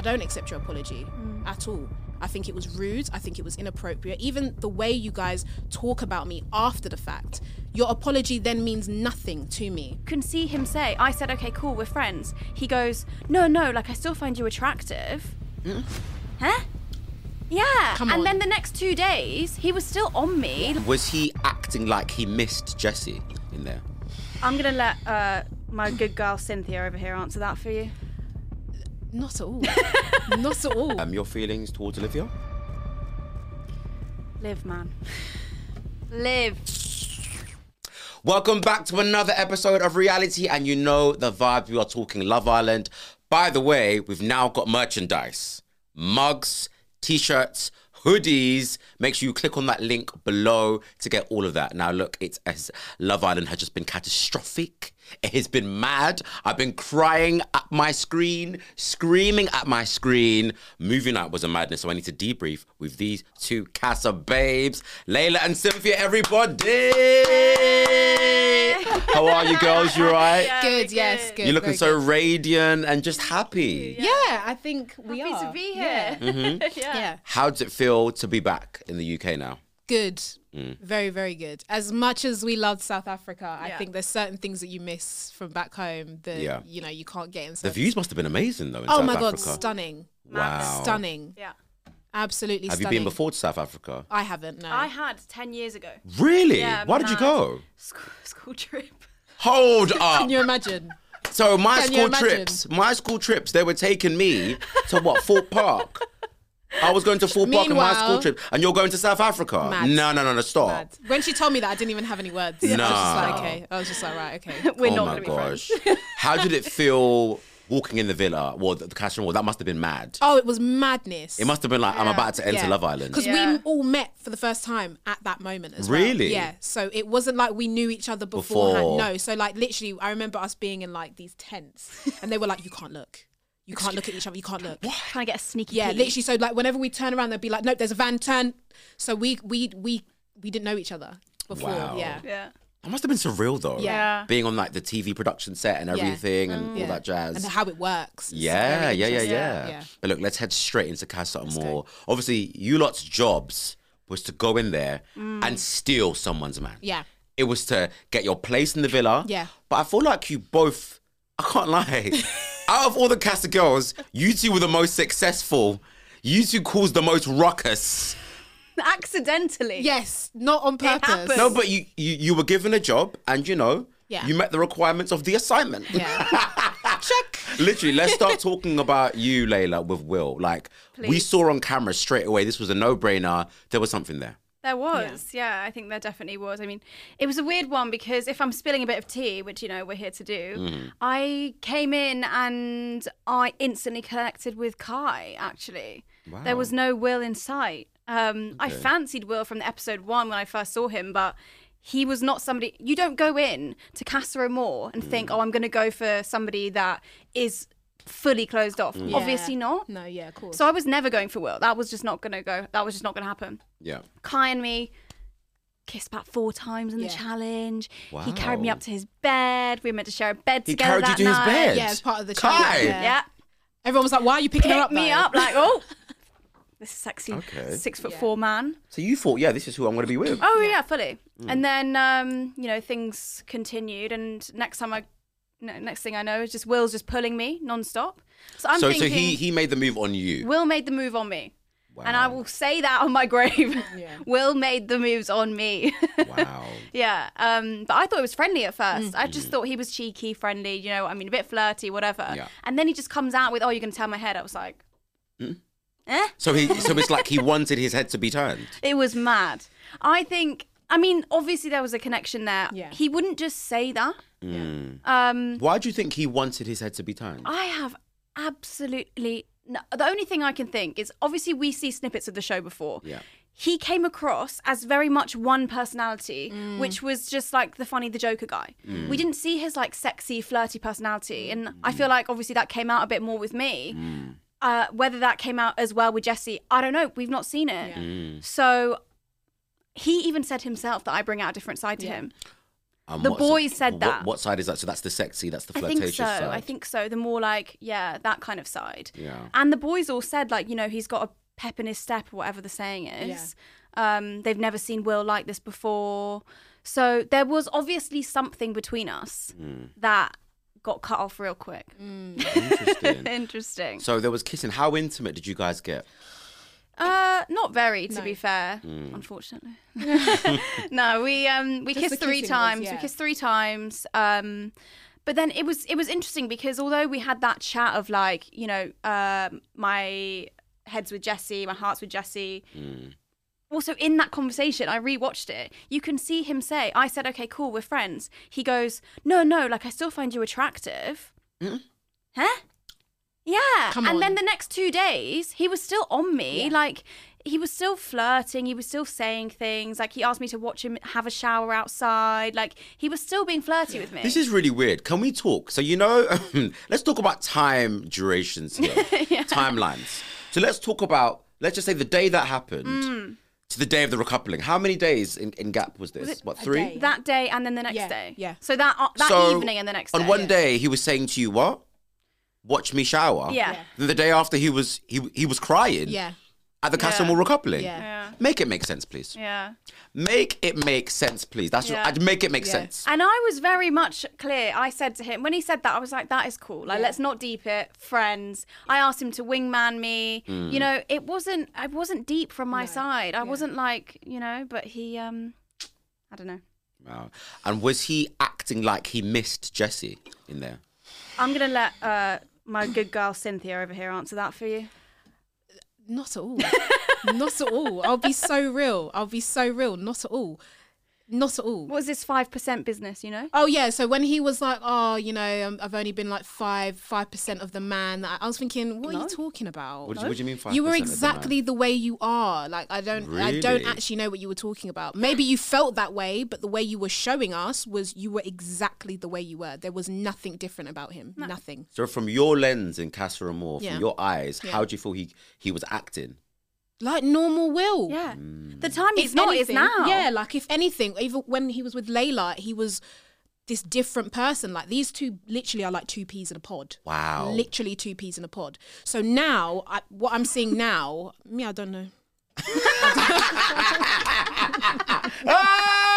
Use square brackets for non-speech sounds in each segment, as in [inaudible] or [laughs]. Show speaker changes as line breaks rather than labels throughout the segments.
I don't accept your apology at all. I think it was rude. I think it was inappropriate. Even the way you guys talk about me after the fact, your apology then means nothing to me.
Can see him say, I said, okay, cool, we're friends. He goes, no, no, like I still find you attractive. Huh? Yeah.
Come
and
on.
then the next two days, he was still on me.
Was he acting like he missed Jessie in there?
I'm gonna let uh, my good girl Cynthia over here answer that for you.
Not at all. [laughs] Not at all.
Um, your feelings towards Olivia?
Live, man. Live.
Welcome back to another episode of Reality, and you know the vibe. We are talking Love Island. By the way, we've now got merchandise mugs, t shirts, hoodies. Make sure you click on that link below to get all of that. Now, look, it's as Love Island has just been catastrophic. It has been mad. I've been crying at my screen, screaming at my screen. Movie night was a madness, so I need to debrief with these two Casa babes, Layla and Cynthia. Everybody, how are you girls? You [laughs] alright?
good, yes, good.
You're looking so
good.
radiant and just happy.
Yeah, I think we
Happy
are.
to be
Yeah.
here.
Mm-hmm. [laughs]
yeah.
yeah.
How does it feel to be back in the UK now?
Good.
Mm.
Very, very good. As much as we loved South Africa, I think there's certain things that you miss from back home that
Yeah.
you know you can't get in
The views must have been amazing though in
Oh
South
my god,
Africa.
stunning.
Wow.
Stunning.
Yeah.
Absolutely
Have you been before to South Africa?
I haven't, no.
I had 10 years ago.
Really?
Yeah,
Why did you go?
School, school trip.
Hold [laughs] up.
Can you imagine?
So my
Can
school trips, my school trips, they were taking me to what? Thorpe Park. I was going to Thorpe Park on my school trip, and you're going to South Africa.
Mad.
No, no, no, no, stop.
Mad. When she told me that, I didn't even have any words. I was just
Nah.
like, okay. I was just like, right, okay.
We're
oh
not
my
going to be friends.
gosh. How did it feel walking in the villa? Well, the, the Casa Amor, that must have been mad.
Oh, it was madness.
It must have been like, I'm about to enter Love Island.
Because
Yeah.
we all met for the first time at that moment as well.
Really?
Yeah. So it wasn't like we knew each other beforehand.
Before.
No. So like literally, I remember us being in like these tents, and they were like, "You can't look. You can't look at each other. You can't look."
Trying to get a sneaky
Yeah,
peek.
literally. So like whenever we turn around, they'd be like, "Nope, there's a van. Turn." So we we we we didn't know each other before.
Wow.
Yeah.
Yeah.
That must have been surreal though.
Yeah.
Being on like the TV production set and
Yeah.
everything and mm. all
Yeah.
that jazz.
And how it works.
Yeah, yeah, yeah, yeah,
Yeah.
But look, let's head straight into Casa
go.
Amor. Obviously, you lot's jobs was to go in there mm. and steal someone's man.
Yeah.
It was to get your place in the villa.
Yeah.
But I feel like you both, I can't lie, [laughs] out of all the Casa girls, you two were the most successful. You two caused the most ruckus.
Accidentally.
Yes, not on purpose.
happened.
No, but you, you you were given a job and you know,
Yeah.
you met the requirements of the assignment.
Yeah. [laughs] Check.
Literally, let's start talking about you, Layla, with Will. Like, we saw on camera straight away, this was a no brainer. There was something there.
There was, yeah. I think there definitely was. I mean, it was a weird one because if I'm spilling a bit of tea, which you know we're here to do,
Mm.
I came in and I instantly connected with Kai. Actually, there was no Will in sight. Um, I fancied Will from the episode one when I first saw him, but he was not somebody. You don't go in to Casa Amor and
Mm.
think, oh, I'm going to go for somebody that is fully closed off.
Mm.
Obviously not.
No, yeah, of course.
So I was never going for Will. That was just not going to go. That was just not going to happen.
Yeah.
Kai and me kissed about four times in the
Yeah.
challenge. He carried me up to his bed. We were meant to share a bed
He
together
carried you
that
to his
night.
bed?
yeah, as part of the
Kai!
challenge.
Yeah.
Everyone was like, "Why are you picking her up?"
me
though?
up like, oh, this sexy
Okay.
six foot
Yeah.
four man.
So you thought, yeah, this is who I'm going to be with.
Oh yeah, fully.
Mm.
And then um, you know things continued, and next time I, no, next thing I know is just Will's just pulling me nonstop. So I'm
so,
thinking
so he he made the move on you.
Will made the move on me. Wow. And I will say that on my grave.
Yeah. [laughs]
Will made the moves on me. [laughs]
Wow.
Yeah, um, but I thought it was friendly at first. I
Mm.
just thought he was cheeky, friendly, you know, I mean, a bit flirty, whatever.
Yeah.
And then he just comes out with, "Oh, you're gonna turn my head." I was like, "Eh?"
So he so it's like he [laughs] wanted his head to be turned.
It was mad. I think. I mean, obviously there was a connection there.
Yeah.
He wouldn't just say that.
Mm.
Um,
Why do you think he wanted his head to be turned?
I have absolutely. No, the only thing I can think is obviously we see snippets of the show before.
Yeah.
He came across as very much one personality, which was just like the funny, the Joker guy. We didn't see his like sexy, flirty personality, and I feel like obviously that came out a bit more with me. Uh, whether that came out as well with Jessie, I don't know. We've not seen it.
Mm.
So he even said himself that I bring out a different side to
Yeah.
him.
And
The
what's
boys said
what-
that.
What side is that? So that's the sexy, that's the flirtatious I
think so.
side.
I think so. The more like, yeah, that kind of side.
Yeah.
And the boys all said like, you know, he's got a pep in his step or whatever the saying is. Um, they've never seen Will like this before. So there was obviously something between us
Hmm.
that got cut off real quick.
Interesting. [laughs]
Interesting.
so there was kissing. How intimate did you guys get?
Uh, not very, to
No.
be fair.
Hmm.
Unfortunately, [laughs] [laughs] no. We um we
Just
kissed
the
three
kissing was-
times. We
yeah.
kissed three times. Um, but then it was it was interesting because although we had that chat of like you know um my heads with Jessie, my heart's with Jessie. Also, in that conversation, I rewatched it. You can see him say, "I said, okay, cool, we're friends." He goes, "No, no, like I still find you attractive." Huh? Yeah.
Come
and then the next two days, he was still on me.
Yeah.
Like he was still flirting. He was still saying things. Like he asked me to watch him have a shower outside. Like he was still being flirty with me.
This is really weird. Can we talk? So you know, [laughs] let's talk about time durations here, [laughs] timelines. So let's talk about. Let's just say the day that happened
Mm.
to the day of the recoupling. How many days in, in gap was this? what three?
day?
that day and then the next
Yeah,
day.
yeah.
So that uh, that
So,
evening and the next day.
On one day, he was saying to you, "What? Watch me shower."
Yeah.
Yeah.
Then the day after, he was he he was crying.
Yeah.
At the Casa
Yeah.
Amor recoupling.
Yeah.
Yeah.
Make it make sense, please.
Yeah.
Make it make sense, please. That's
Yeah.
what. I'd make it make
Yeah.
sense.
And I was very much clear. I said to him when he said that, I was like, "That is cool. Like,
Yeah.
let's not deep it, friends." I asked him to wingman me.
Mm.
You know, it wasn't. I wasn't deep from my
No.
side. I
Yeah.
wasn't like you know. But he, um, I don't know.
Wow. And was he acting like he missed Jessie in there?
I'm gonna let uh, my good girl Cynthia over here answer that for you.
Not at all. Not at all. I'll be so real. I'll be so real. Not at all. Not at all.
What was this five percent business? You know.
Oh yeah, so when he was like, "Oh, you know, um, I've only been like five, five percent of the man," I I was thinking, "What are you talking about?"
What do you- what do you mean 5%
You were
of the man?
exactly the, way you are. Like I don't, I don't actually know what you were talking about. Maybe you felt that way, but the way you were showing us was you were exactly the way you were. There was nothing different about him. Nothing.
So from your lens in Casa Amor, from
Yeah.
your eyes,
Yeah.
how do you feel he he was acting?
Like normal Will.
Yeah.
Mm.
The time
If
he's not is
anything-
now.
Yeah, like if anything, even when he was with Layla, he was this different person. Like these two literally are like two peas in a pod.
Wow.
Literally two peas in a pod. So now, I, what I'm seeing now, me, I don't know. [laughs]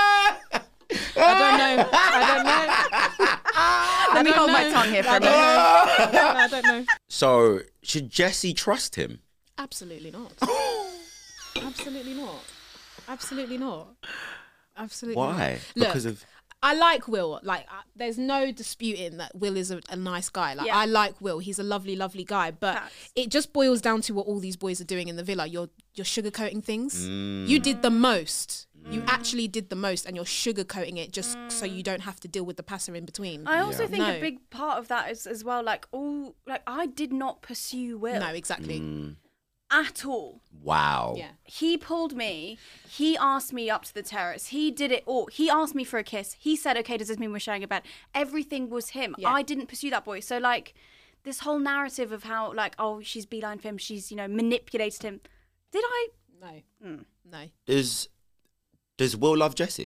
I don't know. I don't know.
Let me
don't
hold my tongue here for
I
a
don't
minute.
know. [laughs] I don't know.
So should Jessie trust him?
Absolutely not. [laughs] Absolutely not. Absolutely not. Absolutely. not.
Why?
Look,
Because of
I like Will. Like, I, there's no disputing that Will is a, a nice guy. Like,
Yeah.
I like Will. He's a lovely, lovely guy. But
Facts.
it just boils down to what all these boys are doing in the villa. You're you're sugarcoating things. Mm. You did the mm. most. You mm. actually did the most, and you're sugarcoating it just so you don't have to deal with the passer in between.
I also
Yeah.
think a big part of that is as well, like all, like I did not pursue Will
no, exactly.
Mm.
at all.
wow.
Yeah.
He pulled me. He asked me up to the terrace. He did it all. He asked me for a kiss. He said, "Okay, does this mean we're sharing a bed?" Everything was him.
Yeah.
I didn't pursue that boy. So like, this whole narrative of how like, oh, she's beeline for him. She's you know manipulated him. Did I?
No. No.
Does does Will love Jessie?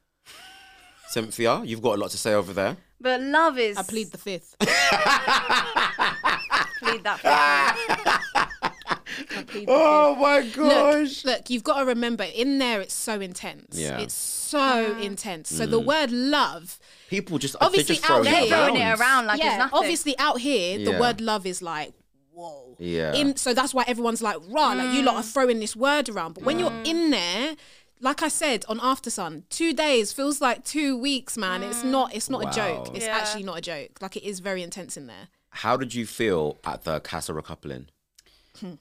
Cynthia, you've got a lot to say over there.
but love is.
I plead the fifth. [laughs]
plead that. for me.
I plead [laughs]
Oh
fifth.
my
Look,
gosh.
look, you've got to remember in there it's so intense.
Yeah.
It's so intense. So the word love,
People just
Obviously
they're just throwing
out
They're
it
there-
throwing it around like
yeah,
it's nothing.
obviously out here the
Yeah.
word love is like whoa.
Yeah.
In, so that's why everyone's like rah, like you lot
Mm.
are throwing this word around. But when you're in there, like I said on After Sun, two days feels like two weeks, man. It's not. It's not
Wow.
a joke. It's
Mm. Yeah.
actually not a joke. Like it is very intense in there.
How did you feel at the Casa recoupling?
Hmm.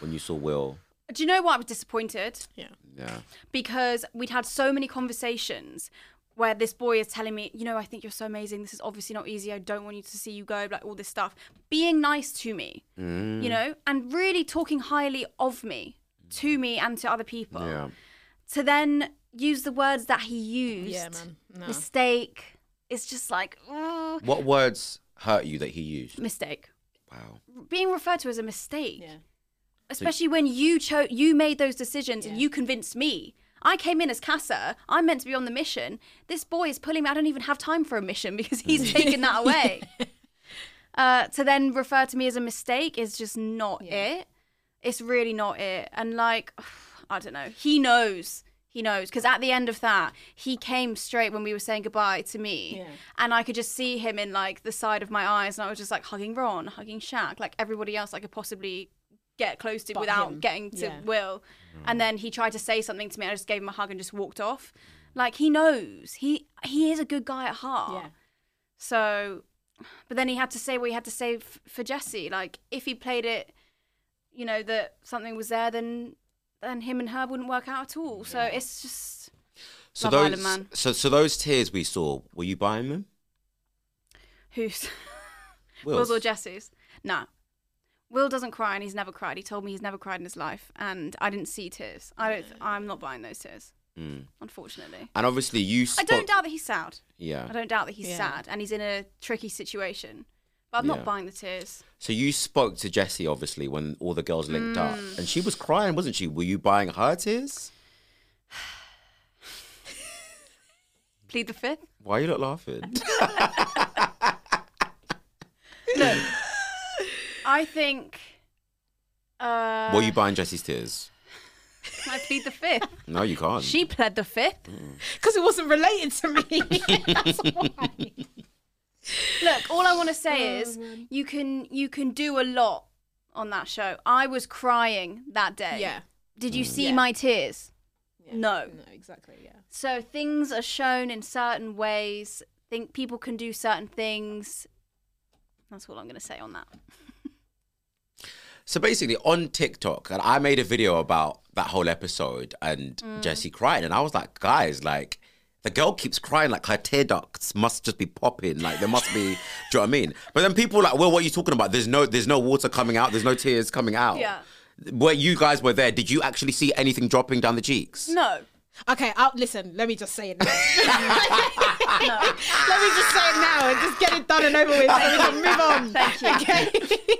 when you saw Will?
Do you know what? I was disappointed
Yeah.
Yeah.
because we'd had so many conversations where this boy is telling me, you know, I think you're so amazing. This is obviously not easy. I don't want you to see you go, like all this stuff. Being nice to me,
Mm.
you know, and really talking highly of me to me and to other people.
Yeah.
To then use the words that he used.
Yeah, man. No.
Mistake. It's just like, ugh.
What words hurt you that he used?
mistake.
Wow.
Being referred to as a mistake.
Yeah.
especially when you chose you made those decisions and you convinced me i came in as casa i'm meant to be on the mission this boy is pulling me i don't even have time for a mission [laughs] because he's [laughs] taken that away uh, to then refer to me as a mistake is just not it it's really not it and like [sighs] i don't know. He knows. He knows. Because at the end of that he came straight when we were saying goodbye to me.
Yeah.
and i could just see him in like the side of my eyes and i was just like hugging ron hugging Shaq, like everybody else i could possibly get close to
But
without
him.
getting to
Yeah.
will. Mm. And then he tried to say something to me i just gave him a hug and just walked off. Like he knows. He he is a good guy at heart.
Yeah.
so but then he had to say what he had to say f- for jessie. Like if he played it you know that something was there then then him and her wouldn't work out at all so it's just
So
Love
those
Island man.
so so those tears we saw, were you buying them?
who's [laughs]
Will's.
Will's or Jessie's? No. Will doesn't cry and he's never cried. He told me he's never cried in his life and I didn't see tears. I don't I'm not buying those tears.
Mm.
Unfortunately.
And obviously you
I don't doubt that he's sad.
Yeah.
I don't doubt that he's
Yeah.
sad and he's in a tricky situation. But I'm
Yeah.
not buying the tears.
So you spoke to Jessie obviously when all the girls linked up,
Mm.
and she was crying, wasn't she? Were you buying her tears? [sighs]
Plead the fifth.
Why are you not laughing? [laughs]
Look. I think uh
Were you buying Jessie's tears?
I plead the fifth. [laughs]
No, you can't.
She pled the fifth.
Because it wasn't related to me. [laughs] That's why.
Look, all I want to say
Oh,
is you can you can do a lot on that show. I was crying that day.
Yeah.
Did you see
Yeah.
my tears?
Yeah.
No.
No, exactly. Yeah.
So things are shown in certain ways. Think people can do certain things. That's all I'm going to say on that.
So basically, on TikTok, and I made a video about that whole episode and
Mm.
Jessie crying, and I was like, guys, like the girl keeps crying, like her tear ducts must just be popping, like there must be. [laughs] do you know what I mean? But then people were like, well, what are you talking about? There's no, there's no water coming out. There's no tears coming out.
Yeah.
Where you guys were there, did you actually see anything dropping down the cheeks?
No.
Okay, I'll, listen, let me just say it now. [laughs] Let me just say it now and just get it done and over with so we can move on. [laughs]
Thank you.
Okay.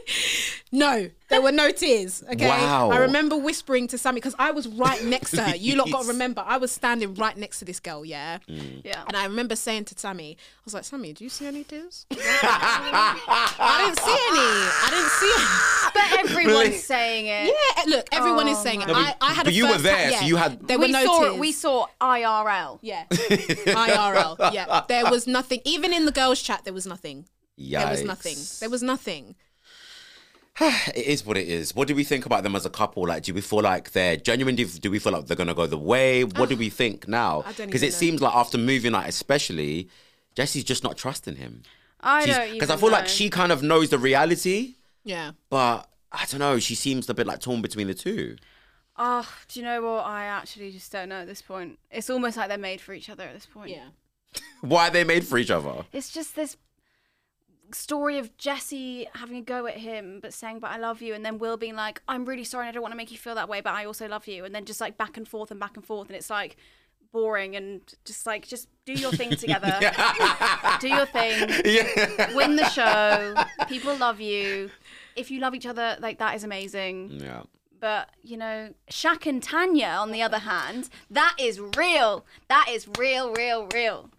no, there were no tears. Okay.
Wow.
I remember whispering to Samie because I was right next to her. You lot got to [laughs] remember, I was standing right next to this girl, yeah? Mm.
Yeah.
And I remember saying to Samie, I was like, Samie, do you see any tears? [laughs] I didn't see any. I didn't see any.
But everyone's saying it.
Yeah, look, everyone is saying it.
No,
I,
but-
I had
but
a
you were
first
there,
hand-
so
yeah.
you had-
There were
we
no
saw
tears.
we saw IRL.
Yeah. IRL. Yeah. Ah, there ah. was nothing. Even in the girls' chat, there was nothing. Yeah, There was nothing. There was nothing. [sighs]
It is what it is. What do we think about them as a couple? Like, do we feel like they're genuine? Do, do we feel like they're gonna go the way? What do we [sighs] think now?
I don't
Because
even
it
know.
seems like after movie night, especially, Jessie's just not trusting him.
I don't
Because I
even
feel like she kind of knows the reality,
Yeah.
but I don't know. She seems a bit like torn between the two.
Oh, do you know what? I actually just don't know at this point. It's almost like they're made for each other at this point.
Yeah. [laughs]
Why are they made for each other?
It's just this story of Jessie having a go at him, but saying, "But I love you," and then Will being like, "I'm really sorry, and I don't want to make you feel that way, but I also love you," and then just like back and forth and back and forth, and it's like boring and just like just do your thing [laughs] together, do your thing, [laughs] win the show. People love you. If you love each other, like that is amazing.
Yeah.
But you know, Shaq and Tanya, on the other hand, that is real. That is real, real, real.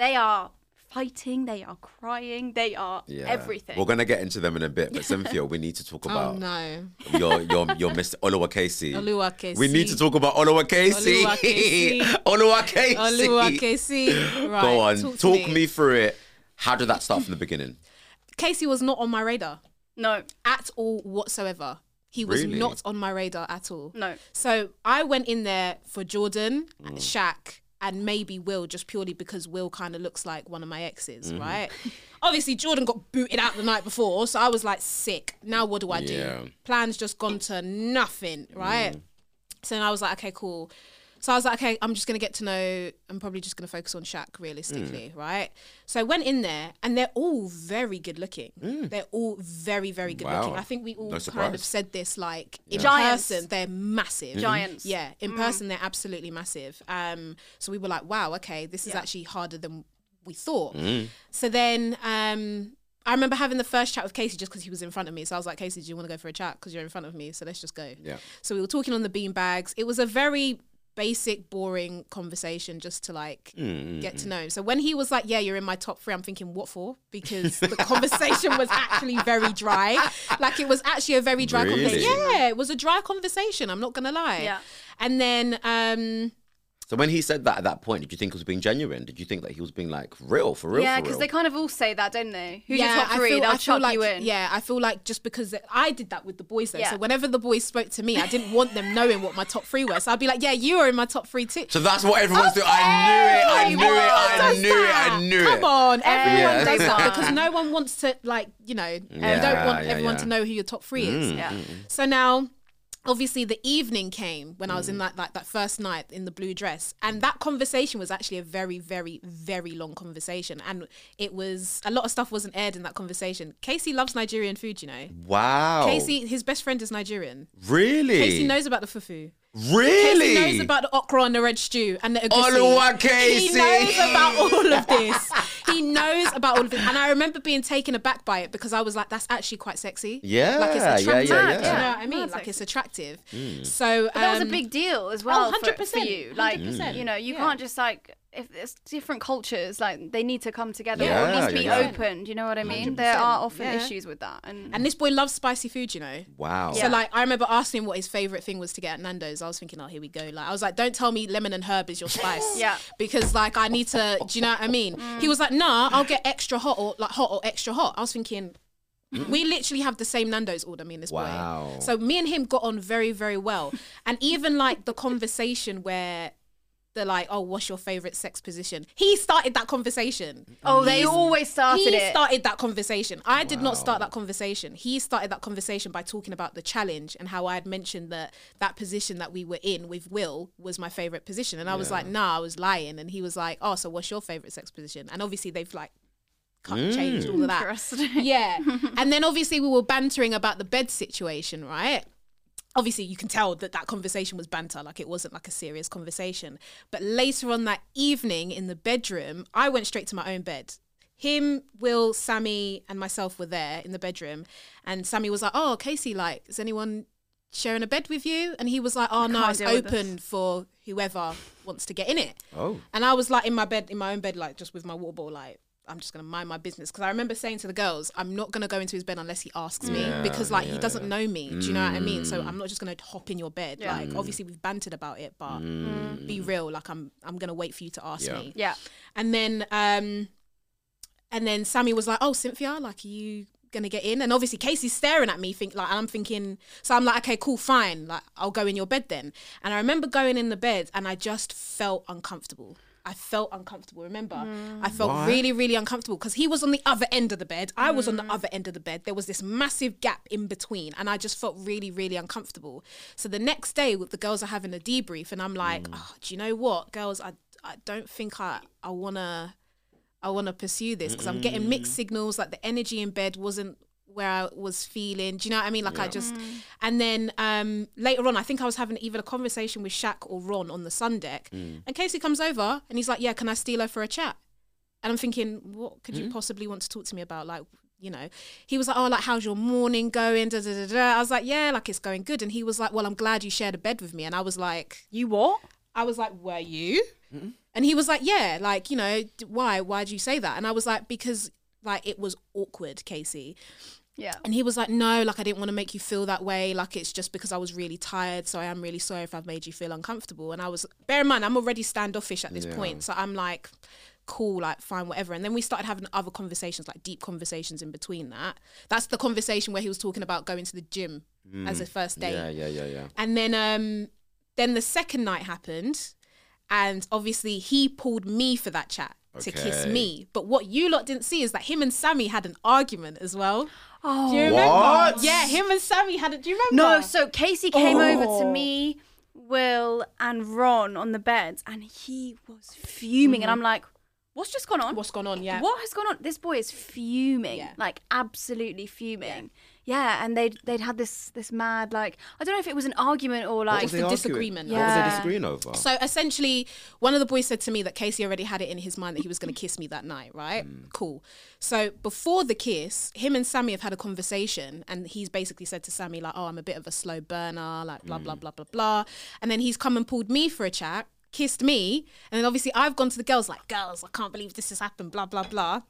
They are fighting. They are crying. They are
Yeah.
everything.
We're gonna get into them in a bit, but [laughs] Cynthia, we need to talk
Oh
about
no.
your your your Mr. Oluwakesi.
Oluwakesi.
We need to talk about Oluwakesi.
Oluwakesi. [laughs]
Oluwakesi.
Oluwakesi. Right.
Go on,
talk,
talk
me.
me through it. How did that start from the beginning?
Casey was not on my radar
no,
at all whatsoever. He was
Really?
not on my radar at all.
no.
So I went in there for Jordan,
Mm.
Shaq, and maybe Will, just purely because Will kind of looks like one of my exes,
Mm-hmm.
right? Obviously, Jordan got booted out the night before, so I was like, sick. Now what do I do? Plans just gone to nothing, right?
Mm.
So then I was like, okay, cool. So I was like, okay, I'm just gonna get to know. I'm probably just gonna focus on Shaq, realistically, right? So I went in there, and they're all very good looking. They're all very, very good
Mm. Wow.
looking. I think we all
No
kind of said this, like in
Giants.
person, they're massive.
Giants.
Yeah, in person they're absolutely massive. Um, so we were like, wow, okay, this is actually harder than we thought. So then um, I remember having the first chat with Casey just because he was in front of me. So I was like, Casey, do you want to go for a chat? Because you're in front of me. So let's just go.
Yeah.
So we were talking on the bean bags. It was a very basic, boring conversation just to like get to know him. So when he was like, "Yeah, you're in my top three, I'm thinking, "What for?" Because the [laughs] conversation was actually very dry. Like it was actually a very dry
Really?
conversation. Yeah, it was a dry conversation. I'm not gonna lie.
Yeah.
And then um,
So when he said that at that point, did you think he was being genuine? Did you think that he was being like real for real?
yeah, because they kind of all say that, don't they? Who's your top
I
three?
feel-
They'll
I feel
chuck
like,
you in.
Yeah, I feel like just because I did that with the boys though.
Yeah.
So whenever the boys spoke to me, I didn't want them knowing what my top three were. So I'd be like, "Yeah, you are in my top three too."
So that's what everyone's doing. I knew it. I knew it. I knew it. I
that.
knew
Come
it.
on, everyone
Yeah.
does that because no [laughs] one wants to like you know. you
Yeah,
don't want
yeah,
everyone
yeah.
to know who your top three is.
Mm, yeah. Mm, mm.
So now, obviously, the evening came when I was in
Mm.
that that first night in the blue dress, and that conversation was actually a very, very, very long conversation, and it was a lot of stuff wasn't aired in that conversation. Casey loves Nigerian food, you know.
Wow.
Casey, his best friend is Nigerian.
Really?
Casey knows about the fufu.
Really?
Casey knows about the okra and the red stew and the egusi.
Oluwa
He
Casey.
knows about all of this. [laughs] he knows about all of this. And I remember being taken aback by it because I was like, that's actually quite sexy.
Yeah,
Like it's
yeah,
attractive.
yeah,
Do
yeah.
you know what I mean?
Mad
Like
sexy.
it's attractive.
Hmm.
So
But that was a
um,
big deal as well for,
100%,
for you. Like,
100%.
you know, you
Yeah.
can't just like if it's different cultures, like they need to come together
Yeah,
or at least be
yeah, yeah.
open. Do you know what I mean? There are often
yeah.
issues with that, and,
And this boy loves spicy food, you know.
Wow.
So like I remember asking him what his favorite thing was to get at Nando's. I was thinking, oh, here we go. Like I was like, don't tell me lemon and herb is your spice. [laughs]
Yeah.
Because like I need to. Do you know what I mean? He mm. was like, nah, I'll get extra hot or like hot or extra hot. I was thinking. We mm. literally have the same Nando's order, me and this
Wow.
boy. So me and him got on very, very well. And even like the conversation where they're like, oh, what's your favorite sex position? He started that conversation.
oh, they
He's-
always started
he
it.
started that conversation. I did not start that conversation. He started that conversation by talking about the challenge and how I had mentioned that that position that we were in with Will was my favorite position. And I was like, nah, I was lying. And he was like, oh, so what's your favorite sex position? And obviously they've like cut, mm. changed all of that.
Interesting.
Yeah. [laughs] and then obviously we were bantering about the bed situation, right? Obviously, you can tell that that conversation was banter, like it wasn't like a serious conversation. But later on that evening in the bedroom, I went straight to my own bed. Him, Will, Samie, and myself were there in the bedroom. And Samie was like, Oh, Casey, like, is anyone sharing a bed with you? And he was like, Oh, no, it's open for whoever wants to get in it.
Oh.
And I was like in my bed, in my own bed, like just with my water bottle, like I'm just gonna mind my business. Because I remember saying to the girls, I'm not gonna go into his bed unless he asks me,
Yeah,
because like he doesn't know me. Do you know what I mean?
Mm.
So I'm not just gonna hop in your bed. Like obviously we've bantered about it, but be real. Like I'm, I'm gonna wait for you to ask
Mm. Yeah.
me.
yeah.
And then, um, and then Samie was like, "Oh, Cynthia, like, are you gonna get in?" And obviously, Casey's staring at me, think like, and I'm thinking, so I'm like, "Okay, cool, fine. Like, I'll go in your bed then." And I remember going in the bed, and I just felt uncomfortable. I felt uncomfortable. Remember, mm. I felt
Why?
really, really uncomfortable because he was on the other end of the bed. I was on the mm. other end of the bed. There was this massive gap in between, and I just felt really, really uncomfortable. So the next day, the girls are having a debrief, and I'm like, mm. oh, "Do you know what, girls? I, I don't think I, I wanna." I want to pursue this because I'm getting mixed signals. Like the energy in bed wasn't where I was feeling. Do you know what I mean? Like I just, mm. and then um, later on, I think I was having either a conversation with Shaq or Ron on the sun deck, mm. and Casey comes over and he's like, "Yeah, can I steal her for a chat?" And I'm thinking, what could you hmm? possibly want to talk to me about? Like, you know, he was like, oh, like, how's your morning going? Da, da, da, da. I was like, yeah, like, it's going good. And he was like, well, I'm glad you shared a bed with me. And I was like,
You what?
I was like, were you? Hmm? And he was like, yeah, like, you know, d- why? Why did you say that? And I was like, because, like, it was awkward, Casey.
Yeah.
And he was like, no, like, I didn't want to make you feel that way. Like, it's just because I was really tired. So I am really sorry if I've made you feel uncomfortable. And I was, bear in mind, I'm already standoffish at this point. So I'm like, cool, like, fine, whatever. And then we started having other conversations, like deep conversations in between that. That's the conversation where he was talking about going to the gym as a first date.
Yeah, yeah, yeah, yeah.
And then um then the second night happened and obviously he pulled me for that chat to kiss me. But what you lot didn't see is that him and Samie had an argument as well.
Oh.
Do you remember?
What?
Yeah, him and Samie had it. Do you remember?
No, so Casey came over to
Oh.
me, Will, and Ron on the bed, and he was fuming. And mm-hmm. I'm like, what's just gone on?
What's gone on? Yeah.
What has gone on? This boy is fuming,
Yeah.
like absolutely fuming. Yeah, and they'd they'd had this this mad like I don't know if it was an argument or
What
like
was
the
they arguing?
disagreement.
What was they
Yeah.
disagreeing over?
So essentially, one of the boys said to me that Casey already had it in his mind that he was going to kiss me that night, right? Hmm. Cool. So before the kiss, him and Samie have had a conversation, and he's basically said to Samie, like, oh, I'm a bit of a slow burner, like, blah, blah, hmm. blah, blah, blah. And then he's come and pulled me for a chat, kissed me, and then obviously I've gone to the girls, like, girls, I can't believe this has happened, blah, blah, blah.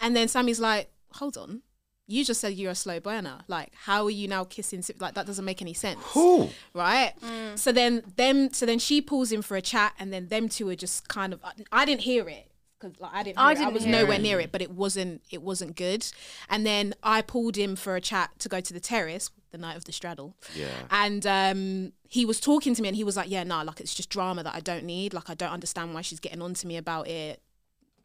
And then Samie's like, hold on. You just said you're a slow burner. Like, how are you now kissing? Like, that doesn't make any sense
Who?
right? So then them, so then she pulls in for a chat, and then them two are just kind of. I didn't hear it because like I didn't. Hear
I
it.
Didn't
was
hear
nowhere
it.
near it, but it wasn't. It wasn't good. And then I pulled him for a chat to go to the terrace the night of the straddle.
Yeah.
And um, he was talking to me, and he was like, "Yeah, no, like it's just drama that I don't need. Like I don't understand why she's getting on to me about it."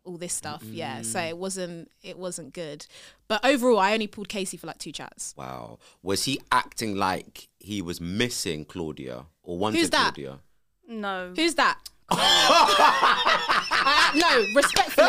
All this stuff yeah so it wasn't it wasn't good but overall i only pulled casey for like two chats
Wow. Was he acting like he was missing Claudia or wanted
Who's that?
Claudia?
no.
Who's that? Uh, [laughs] no, respectfully.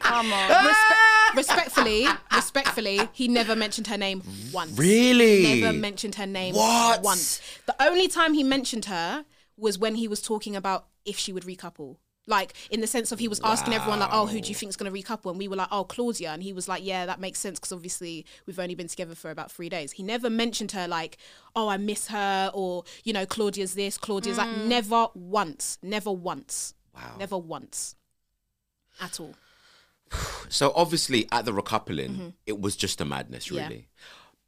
Come on.
Respe- respectfully, respectfully, he never mentioned her name once.
Really?
Never mentioned her name
What?
once. The only time he mentioned her was when he was talking about if she would recouple. Like in the sense of he was asking everyone like, "Oh, who do you think's going to recouple?" And we were like, "Oh, Claudia," and he was like, "Yeah, that makes sense because obviously we've only been together for about three days." He never mentioned her like, "Oh, I miss her," or you know, "Claudia's this," "Claudia's like Never once. Never once.
Wow.
Never once. At all. [sighs]
So obviously at the recoupling,
Mm-hmm.
it was just a madness,
Yeah.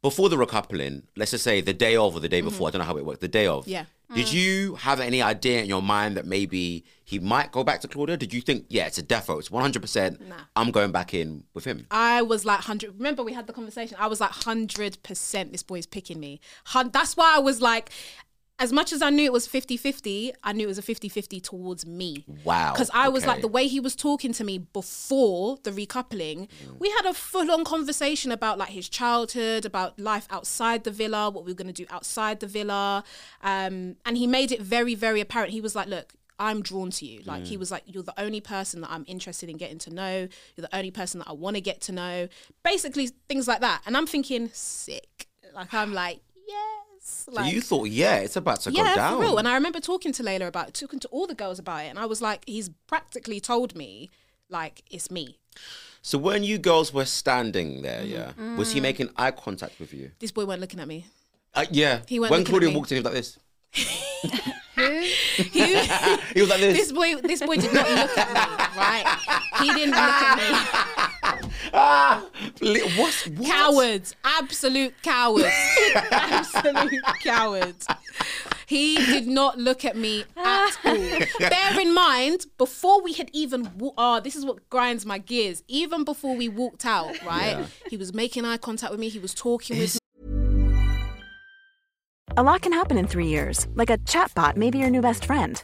Before the recoupling, let's just say the day of or the day before, I don't know how it worked, the day of.
Mm-hmm. Yeah.
Did you have any idea in your mind that maybe he might go back to Claudia? Did you think, yeah, it's a defo, it's 100%,
Nah.
I'm going back in with him?
I was like hundred. Remember, we had the conversation. I was like hundred percent. This boy's picking me. That's why I was like, as much as I knew it was 50-50, I knew it was a 50-50 towards me.
Wow,
Because I was
okay.
like the way he was talking to me before the recoupling. We had a full-on conversation about like his childhood, about life outside the villa, what we were going to do outside the villa, um, and he made it very, very apparent. He was like, "Look." I'm drawn to you. Like he was like, you're the only person that I'm interested in getting to know. You're the only person that I want to get to know. Basically, things like that. And I'm thinking, sick. Like I'm like, yes.
So
Like,
you thought, yeah, it's about to
yeah,
go down.
for real. And I remember talking to Layla about it, talking to all the girls about it, and I was like, he's practically told me, like, it's me.
so when you girls were standing there,
Mm-hmm.
yeah, was he making eye contact with you?
This boy weren't looking at me.
Uh, yeah.
He weren't
when Claudia walked in, he was like this. [laughs]
He, [laughs]
He was like this.
this boy, this boy did not look at me. Right? He didn't look at me. [laughs]
ah, what's what?
Cowards, absolute cowards, [laughs] absolute cowards. He did not look at me at [laughs] all. Bear in mind, before we had even, wa- oh, this is what grinds my gears. Even before we walked out, right? He was making eye contact with me. He was talking with
A lot can happen in three years, like a chatbot may be your new best friend.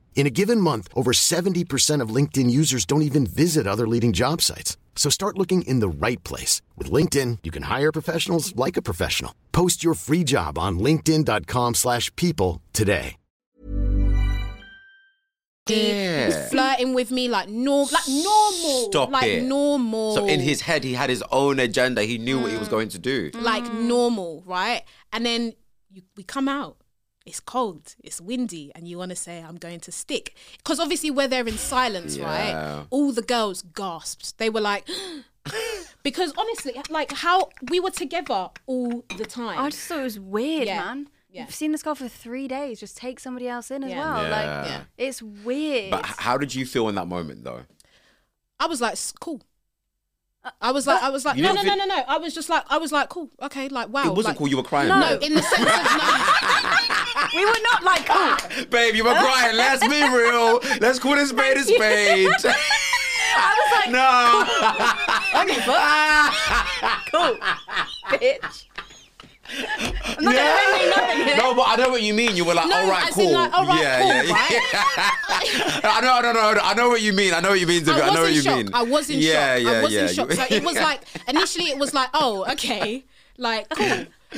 In a given month, over 70% of LinkedIn users don't even visit other leading job sites. So start looking in the right place. With LinkedIn, you can hire professionals like a professional. Post your free job on linkedin.com slash people today.
Yeah.
was flirting with me like norm, like normal,
Stop
like
it.
normal.
So in his head, he had his own agenda. He knew what he was
Mm.
going to do.
like normal, right? And then you, we come out. It's cold, it's windy, and you want to say, I'm going to stick. Because obviously, we're there in silence,
Yeah.
right? All the girls gasped. They were like, [gasps] because honestly, like how we were together all the time.
I just thought it was weird,
Yeah.
man.
Yeah.
You've seen this girl for three days. Just take somebody else in as
Yeah.
well.
Yeah.
Like,
Yeah.
it's weird.
But how did you feel in that moment, though?
I was like, "S- cool. I was like, I was like,
You
no, no,
didn't
no, no, no. I was just like, I was like, cool, okay, like, wow.
it wasn't
like,
cool. You were crying.
No,
babe.
in the sense of no. [laughs]
we were not like, oh,
Babe, you were crying. Let's be real. Let's call this spade a spade. [laughs]
I was like,
no.
okay, [laughs] but cool, bitch. I'm not
Yeah.
gonna nothing here.
No, but I know what you mean. You were like,
No,
all right, cool.
like, all right,
yeah,
cool,
yeah, yeah. [laughs] I know, I know, I know, I know what you mean. I know what you mean. To
I
me.
was
I know
in
what you
shock.
mean.
I was in
yeah,
shock.
Yeah,
I was
yeah.
in shock. So it was [laughs] like initially it was like, oh, okay, like cool,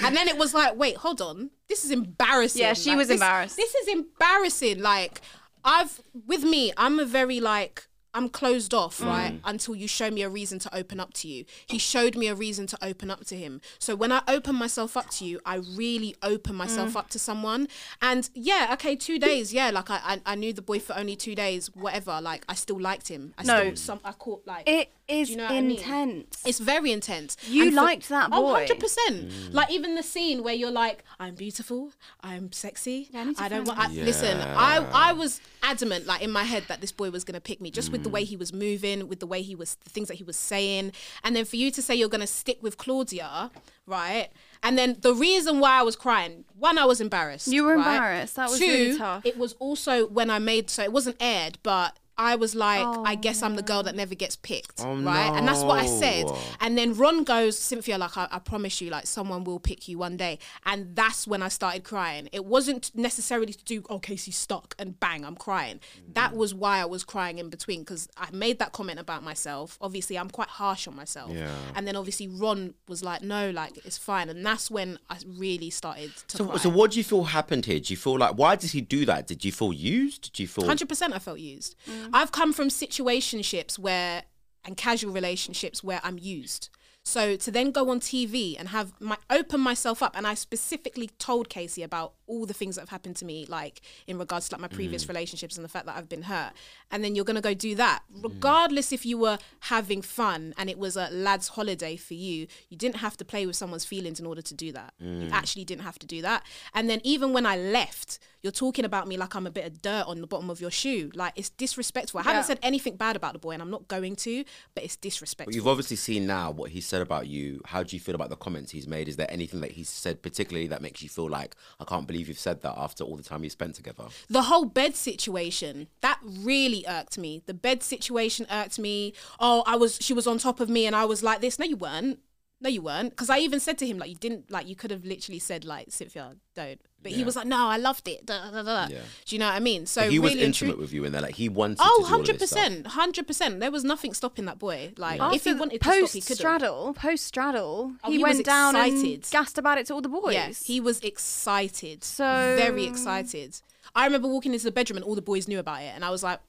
and then it was like, wait, hold on, this is embarrassing.
Yeah, she
Like,
was
this-
embarrassed.
This is embarrassing. Like I've with me, I'm a very like. I'm closed off,
Mm.
right? Until you show me a reason to open up to you. He showed me a reason to open up to him. So when I open myself up to you, I really open myself
Mm.
up to someone. And yeah, okay, two days, yeah, like I, I, I knew the boy for only two days, whatever. Like I still liked him. I
No.
still some I caught like
It is
you know what I mean?
intense.
It's very intense.
You
And for-
liked that
Oh,
boy.
100%. Mm. Like even the scene where you're like, I'm beautiful, I'm sexy.
Yeah, I
I don't want I,
that.
listen, I I was adamant like in my head that this boy was going to pick me just with the mm. way he was moving, with the way he was the things that he was saying. And then for you to say you're going to stick with Claudia, right? And then the reason why I was crying, one I was embarrassed.
You were
right?
embarrassed. That was
Two,
really tough.
It was also when I made so it wasn't aired, but I was like, I oh, guess I'm the girl that never gets picked,
Oh,
right? And that's what I said. And then Ron goes, Cynthia, like I, I promise you, like someone will pick you one day. And that's when I started crying. It wasn't necessarily to do, oh, Casey's stuck and bang, I'm crying. Mm-hmm. That was why I was crying in between because I made that comment about myself. Obviously, I'm quite harsh on myself.
Yeah.
And then obviously Ron was like, no, like it's fine. And that's when I really started to
So,
cry.
so what do you feel happened here? Do you feel like why did he do that? Did you feel used? Did you feel?
Hundred percent, I felt used. Mm. Mm. I've come from situationships where and casual relationships where I'm used. So to then go on TV and have my open myself up, and I specifically told Casey about all the things that have happened to me, like in regards to like my previous mm. relationships and the fact that I've been hurt. And then you're gonna go do that, mm. regardless if you were having fun and it was a lad's holiday for you. You didn't have to play with someone's feelings in order to do that. You mm. actually didn't have to do that. And then even when I left, you're talking about me like I'm a bit of dirt on the bottom of your shoe. Like it's disrespectful. I haven't said anything bad about the boy, and I'm not going to, but it's disrespectful.
But you've obviously seen now what he said about you. How do you feel about the comments he's made? Is there anything that he said particularly that makes you feel like I can't believe you've said that after all the time you spent together?
the whole bed situation that really irked me. The bed situation irked me. Oh i was she was on top of me and i was like this. No you weren't. No you weren't. Because i even said to him like you didn't like you could have literally said like cynthia don't but he was like no i loved it da, da, da, da.
Yeah.
do you know what i mean so
But he was
really and tru-
intimate with you, and they're like he wanted
Oh,
to do all of this stuff.
100%. 100%. There was nothing stopping that boy. Like, if he
After
wanted to stop,
post
he could
straddle, post straddle,
Oh,
he,
he was
went down and
excited.
gassed about it to all the boys.
Yeah, he was excited.
So-
very excited. I remember walking into the bedroom and all the boys knew about it, and I was like,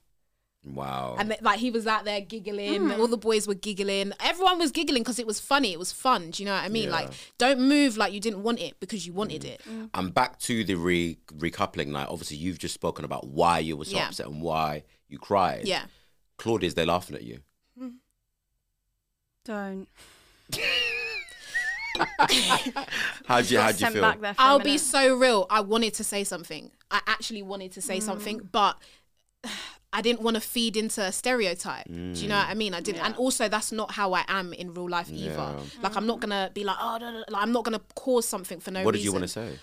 Wow.
and th- like he was out there giggling.
Mm.
All the boys were giggling. Everyone was giggling because it was funny. It was fun. Do you know what I mean?
Yeah.
Like, don't move like you didn't want it because you wanted it.
And back to the re recoupling night. Obviously, you've just spoken about why you were so
Yeah.
upset and why you cried.
Yeah.
Claudia's they're laughing at you.
Don't. [laughs]
How'd you, how'd you feel?
back there for a
I'll be so real. I wanted to say something. I actually wanted to say something,
Mm.
but I didn't want to feed into a stereotype. Do you know what I mm. mean? I didn't, and also that's not how I am in real life either.
Yeah.
Like I'm not gonna be like, oh, no, no, no. Like, I'm not gonna cause something for no reason.
what
reason.
did you want to say?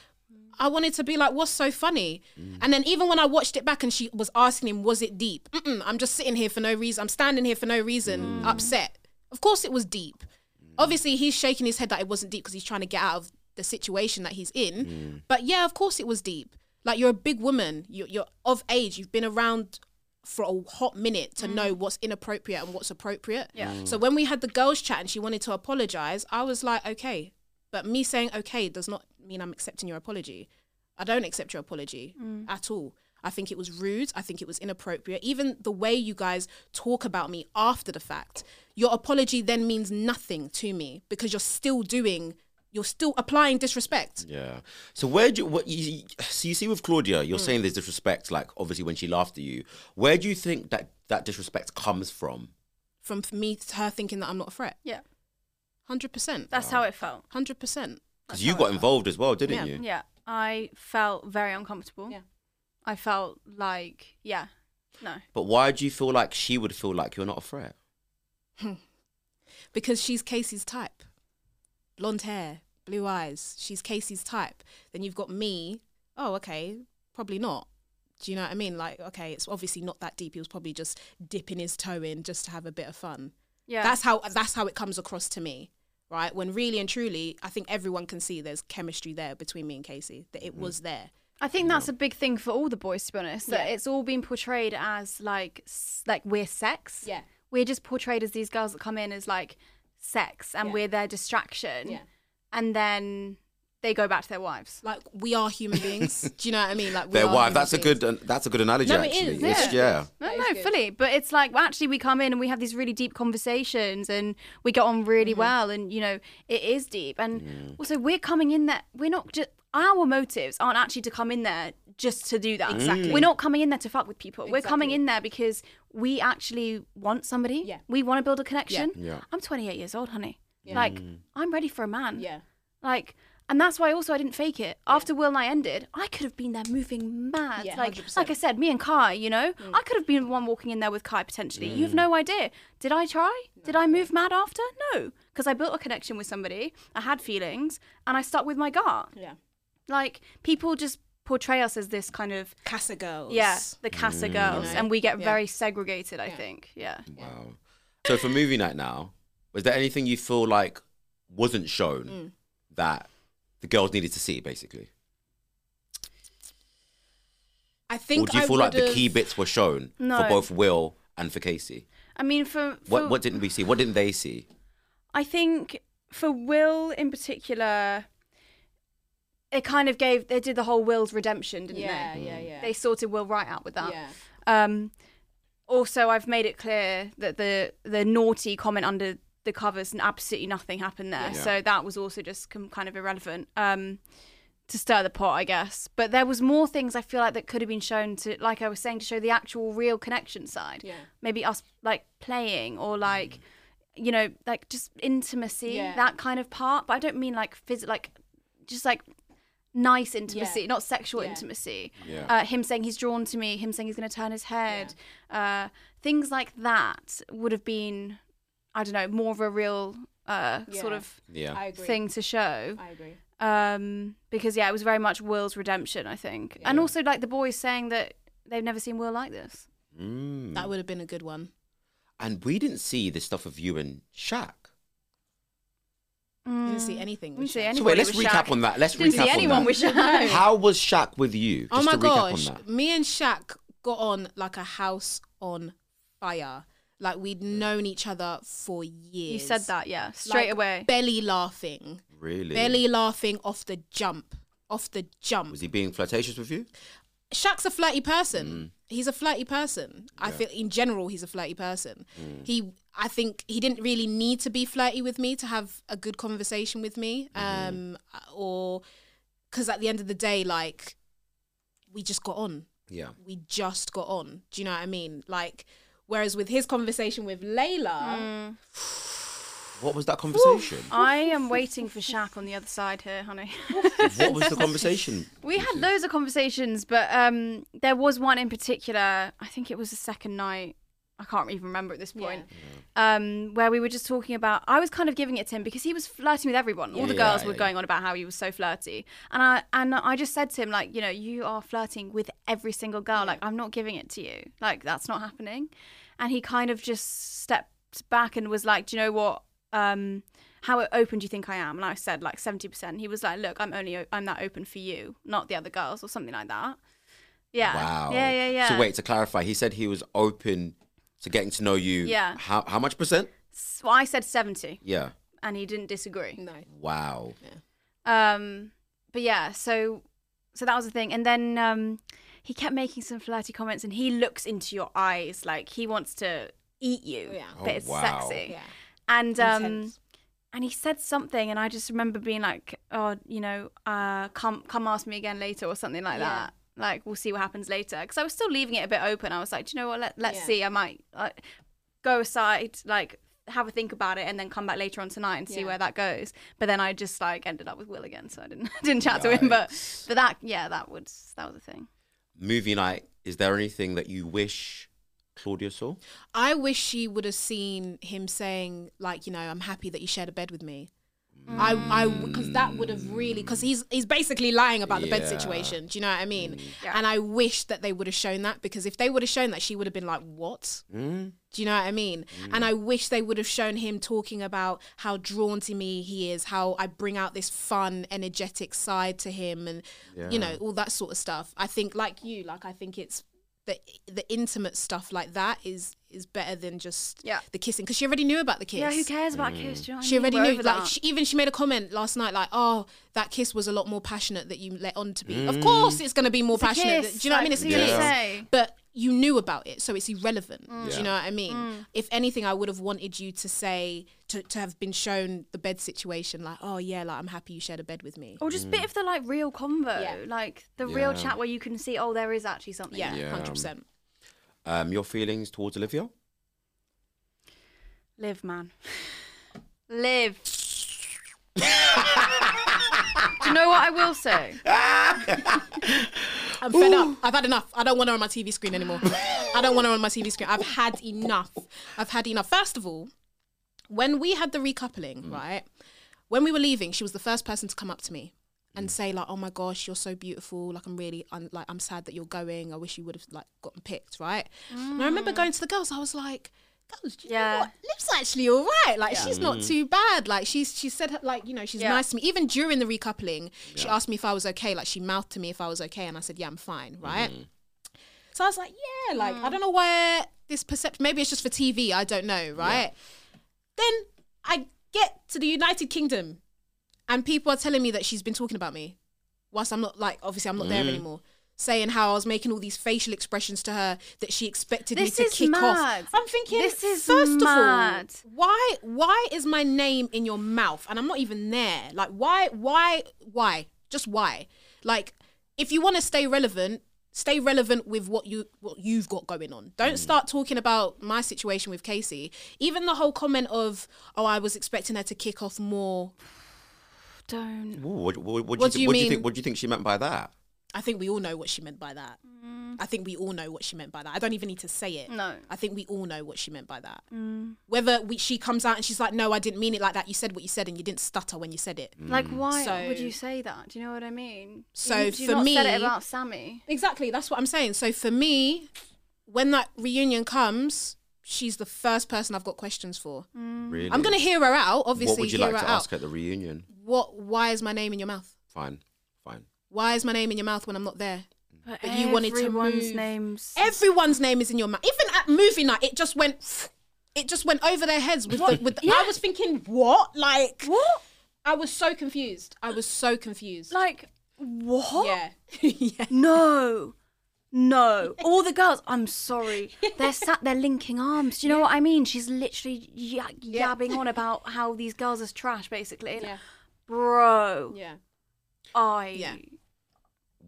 I wanted to be like, what's so funny? Mm. And then even when I watched it back and she was asking him, was it deep? Mm-mm, I'm just sitting here for no reason. I'm standing here for no reason, upset. Of course it was deep. Obviously, he's shaking his head that it wasn't deep because he's trying to get out of the situation that he's in. But yeah, of course it was deep. Like you're a big woman, you're, you're of age, you've been around for a hot minute to mm. know what's inappropriate and what's appropriate.
Yeah. Mm.
So when we had the girls chat and she wanted to apologize, I was like, okay. But me saying okay does not mean I'm accepting your apology. I don't accept your apology mm. at all. I think it was rude. I think it was inappropriate. Even the way you guys talk about me after the fact, your apology then means nothing to me because you're still doing, you're still applying disrespect.
Yeah. So where do you, what you so you see with Claudia,
Mm.
you're saying there's disrespect, like obviously when she laughed at you. Where do you think that that disrespect comes from?
From me to her thinking that I'm not a threat.
Yeah,
100%.
that's how it felt.
100%.
Because you got involved as well, didn't
Yeah.
you?
Yeah, I felt very uncomfortable.
Yeah.
I felt like, yeah, no.
But why do you feel like she would feel like you're not a threat? [laughs]
because she's Casey's type. Blonde hair, blue eyes. She's Casey's type. Then you've got me. Oh, okay. Probably not. Do you know what I mean? Like, okay, it's obviously not that deep. He was probably just dipping his toe in just to have a bit of fun.
Yeah.
That's how that's how it comes across to me. Right? When really and truly, I think everyone can see there's chemistry there between me and Casey. That it mm-hmm. was there.
I think that's a big thing for all the boys, to be honest. That
Yeah.
it's all been portrayed as like, like we're sex.
Yeah.
We're just portrayed as these girls that come in as like sex, and
Yeah.
we're their distraction.
Yeah.
And then they go back to their wives.
Like we are human beings. [laughs] Do you know what I mean? Like we
Their
are
wife.
human
That's a
beings.
good. That's a good analogy.
No,
actually.
is,
It's-
yeah.
yeah.
No, no, fully. But it's like well, actually we come in and we have these really deep conversations and we get on really
Mm-hmm.
well and you know it is deep and also we're coming in that We're not just our motives aren't actually to come in there just to do that.
Exactly.
We're not coming in there to fuck with people. We're coming in there because we actually want somebody.
Yeah.
We want to build a connection.
Yeah.
I'm 28 years old, honey. Yeah. Like mm. I'm ready for a man.
Yeah.
Like, and that's why also I didn't fake it. After Will and I ended, I could have been there moving mad.
Yeah,
like,
100%.
like I said, me and Kai, you know, mm. I could have been the one walking in there with Kai potentially. Mm. You have no idea. Did I try? Did I move mad after? No, because I built a connection with somebody. I had feelings, and I stuck with my gut.
Yeah.
Like people just portray us as this kind of
Casa girls.
yeah, the Casa girls,
You know?
and we get
Yeah.
very segregated. I think, yeah.
Wow. So for movie night now, was there anything you feel like wasn't shown
Mm.
that the girls needed to see, basically?
I think
or do you
I
feel like the key bits were shown
No.
for both Will and for Casey?
I mean, for, for
What what didn't we see? What didn't they see?
I think for Will in particular, it kind of gave they did the whole Will's redemption, didn't
Yeah,
they?
yeah, yeah. Yeah.
They sorted Will right out with that.
Yeah.
Um, also, I've made it clear that the the naughty comment under the covers and absolutely nothing happened there,
Yeah.
so that was also just com- kind of irrelevant. Um, to stir the pot, I guess. But there was more things I feel like that could have been shown to, like I was saying, to show the actual real connection side.
Yeah.
Maybe us like playing or like, you know, like just intimacy,
Yeah.
that kind of part. But I don't mean like phys- like just like nice intimacy,
Yeah.
not sexual
Yeah.
intimacy.
Yeah.
Uh, him saying he's drawn to me, him saying he's going to turn his head, uh, things like that would have been, I don't know, more of a real uh, sort of
Yeah.
Thing to show
I agree.
um because yeah it was very much will's redemption i think and also like the boys saying that they've never seen will like this
Mm.
That would have been a good one.
And we didn't see the stuff of you and Shaq.
You didn't see anything.
didn't
with
see
Shaq.
So wait, let's
with
recap
Shaq.
on that. Let's
Didn't
recap
see anyone
on
with
that.
Shaq. [laughs]
How was Shaq with you?
Oh my
to recap
gosh,
on that.
me and Shaq got on like a house on fire. Like we'd known each other for years.
you said that yeah straight
Like,
away
Belly laughing.
Really?
Belly laughing off the jump. Off the jump.
Was he being flirtatious with you?
Shaq's a flirty
Mm.
person. He's a flirty person. I feel in general he's a flirty person.
Mm.
He I think he didn't really need to be flirty with me to have a good conversation with me.
Mm-hmm.
Um or cuz at the end of the day like we just got on.
Yeah.
We just got on. Do you know what I mean? Like whereas with his conversation with Layla,
What was that conversation?
i am waiting for Shaq on the other side here honey
what was the conversation? [laughs]
we had loads of conversations but um there was one in particular i think it was the second night I can't even remember at this point. Um, where we were just talking about, I was kind of giving it to him because he was flirting with everyone. All the girls
yeah,
were
yeah.
going on about how he was so flirty, and I and I just said to him like, you know, you are flirting with every single girl. Like, I'm not giving it to you. Like, that's not happening. And he kind of just stepped back and was like, do you know what? Um, how open do you think I am? And I said like 70%. He was like, look, I'm only I'm that open for you, not the other girls, or something like that. Yeah.
Wow.
Yeah, yeah, yeah.
So wait, to clarify, he said he was open to getting to know you.
Yeah.
How how much percent?
So I said 70,
Yeah.
and he didn't disagree.
No.
Wow.
Um, but yeah, so so that was the thing, and then um, he kept making some flirty comments, and he looks into your eyes like he wants to eat you,
Yeah.
but
Oh,
it's
wow.
sexy.
Yeah.
And um,
Intense.
and he said something, and I just remember being like, oh, you know, uh, come come ask me again later or something like
Yeah.
that. Like we'll see what happens later, because I was still leaving it a bit open. I was like, do you know what? Let let's
Yeah.
see. I might like, go aside, like have a think about it, and then come back later on tonight and see
Yeah.
where that goes. But then I just like ended up with Will again, so I didn't [laughs] didn't chat to him. But but that yeah, that was that was the thing.
Movie night. Is there anything that you wish Claudia saw?
I wish she would have seen him saying, like, you know, I'm happy that you shared a bed with me. I, I, mm. because that would have really, because he's he's basically lying about the bed
Yeah.
situation. Do you know what I mean? Mm.
Yeah.
And I wish that they would have shown that because if they would have shown that, she would have been like, "What?"
Mm.
Do you know what I mean? Mm. And I wish they would have shown him talking about how drawn to me he is, how I bring out this fun, energetic side to him, and you know all that sort of stuff. I think, like you, like I think it's the the intimate stuff like that is is better than just
Yeah.
the kissing because she already knew about the kiss.
Yeah, who cares about kiss? Do you know what I
She
mean?
already
We're
knew. Like she, even she made a comment last night, like, "Oh, that kiss was a lot more passionate that you let on to be."
Mm.
Of course, it's going to be more
It's
passionate.
kiss,
Do you know what I mean? It's a
who can
kiss,
say?
but you knew about it, so it's irrelevant. Do
Yeah.
you know what I mean?
Mm.
If anything, I would have wanted you to say to to have been shown the bed situation, like, "Oh yeah, like I'm happy you shared a bed with me."
Or just a bit of the like real convo,
Yeah.
like the real chat where you can see, oh, there is actually something.
Yeah,
Yeah.
hundred percent.
Um, your feelings towards Olivia?
Live, man. Live. [laughs] Do you know what I will say? [laughs]
I'm fed up. I've had enough. I don't want her on my TV screen anymore. I don't want her on my TV screen. I've had enough. I've had enough. First of all, when we had the recoupling, mm. right? When we were leaving, she was the first person to come up to me and say like, "Oh my gosh, you're so beautiful. Like I'm really un- like I'm sad that you're going. I wish you would have like gotten picked, right?" And I remember mm. going to the girls. I was like, "Girls, do you
Yeah.
know what? Liv's actually all right. Like she's not mm. too bad. Like she's she said like you know she's
Yeah.
nice to me. Even during the recoupling, she asked me if I was okay. Like she mouthed to me if I was okay, and I said, "Yeah, I'm fine." Mm-hmm. Right. So I was like, yeah, like I don't know where this perception. Maybe it's just for TV. I don't know, right? Then I get to the United Kingdom, and people are telling me that she's been talking about me, whilst I'm not like obviously I'm not there mm. anymore. Saying how I was making all these facial expressions to her that she expected
This
me to kick
mad.
off. I'm thinking,
This is
first
mad.
of all, why why is my name in your mouth and I'm not even there? Like why why why? Just why? Like if you want to stay relevant, stay relevant with what you what you've got going on. Don't mm. start talking about my situation with Casey. Even the whole comment of oh I was expecting her to kick off more.
Don't.
Ooh, what, what, what,
What
do
do
you,
you
think, what do you
mean?
think? What do you think she meant by that?
I think we all know what she meant by that. Mm. I think we all know what she meant by that. I don't even need to say it.
No.
I think we all know what she meant by that. Mm. Whether we, she comes out and she's like, "No, I didn't mean it like that. You said what you said, and you didn't stutter when you said it." Mm.
Like, why
So-
would you say that? Do you know what I mean?
So
you, you
for
not said it
me-
about Samie.
Exactly. That's what I'm saying. So for me, when that reunion comes, she's the first person I've got questions for.
Really?
I'm gonna hear her out. Obviously,
What would you
hear
like
her
to
out.
ask at the reunion?
What? Why is my name in your mouth?
Fine, fine.
Why is my name in your mouth when I'm not there?
But
But you wanted to move.
names.
Everyone's name is in your mouth. Even at movie night, it just went. It just went over their heads with the. With the I was thinking, what? Like
What?
I was so confused. I was so confused.
Like what?
yeah, [laughs] yeah.
No. No. All the girls, I'm sorry. They're sat there linking arms. Do you know what I mean? She's literally ya- yabbing on about how these girls are trash, basically.
Yeah.
Bro,
Yeah.
I.
Yeah.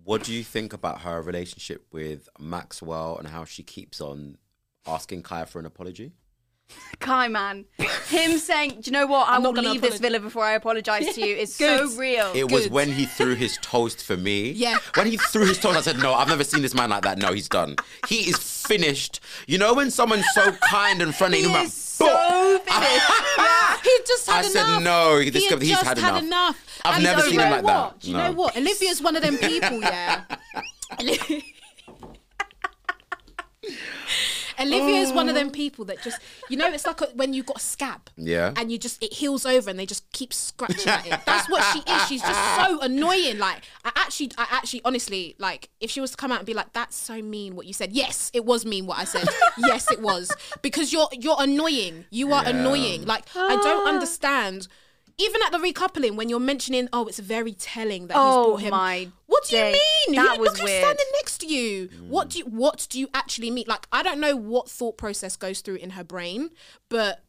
What do you think about her relationship with Maxwell and how she keeps on asking Kaya for an apology?
Kai, man. Him saying, do you know what? I
I'm not
will
gonna
leave this
apologise."
villa before I apologise to you is so
Good.
real.
It was
Good.
when he threw his toast for me.
Yeah.
When he threw his toast, I said, no, I've never seen this man like that. No, he's done. He is finished. You know when someone's so kind and friendly,
He
and you're
is
like,
so finished. [laughs] yeah.
He just had enough.
I said no,
He had
he's
just
had
had
enough.
enough.
I've
And
never seen him like
what?
that.
Do you
No.
know what? Olivia's one of them people, yeah. [laughs] [laughs] Olivia is one of oh. them people that just, you know, it's like a, when you got a scab.
Yeah.
And you just, it heals over and they just keep scratching at it. That's what she is. She's just so [laughs] annoying. Like, I actually, I actually, honestly, like, if she was to come out and be like, that's so mean what you said. Yes, it was mean what I said. [laughs] yes, it was. Because you're, you're annoying. You are annoying. Like, I don't ah. understand. Even at the recoupling, when you're mentioning, oh, it's very telling that
Oh
he's brought him.
my
what do you mean?
That
You-
was
look who's standing next to you. What do you mm. what do you actually mean? Like I don't know what thought process goes through in her brain, but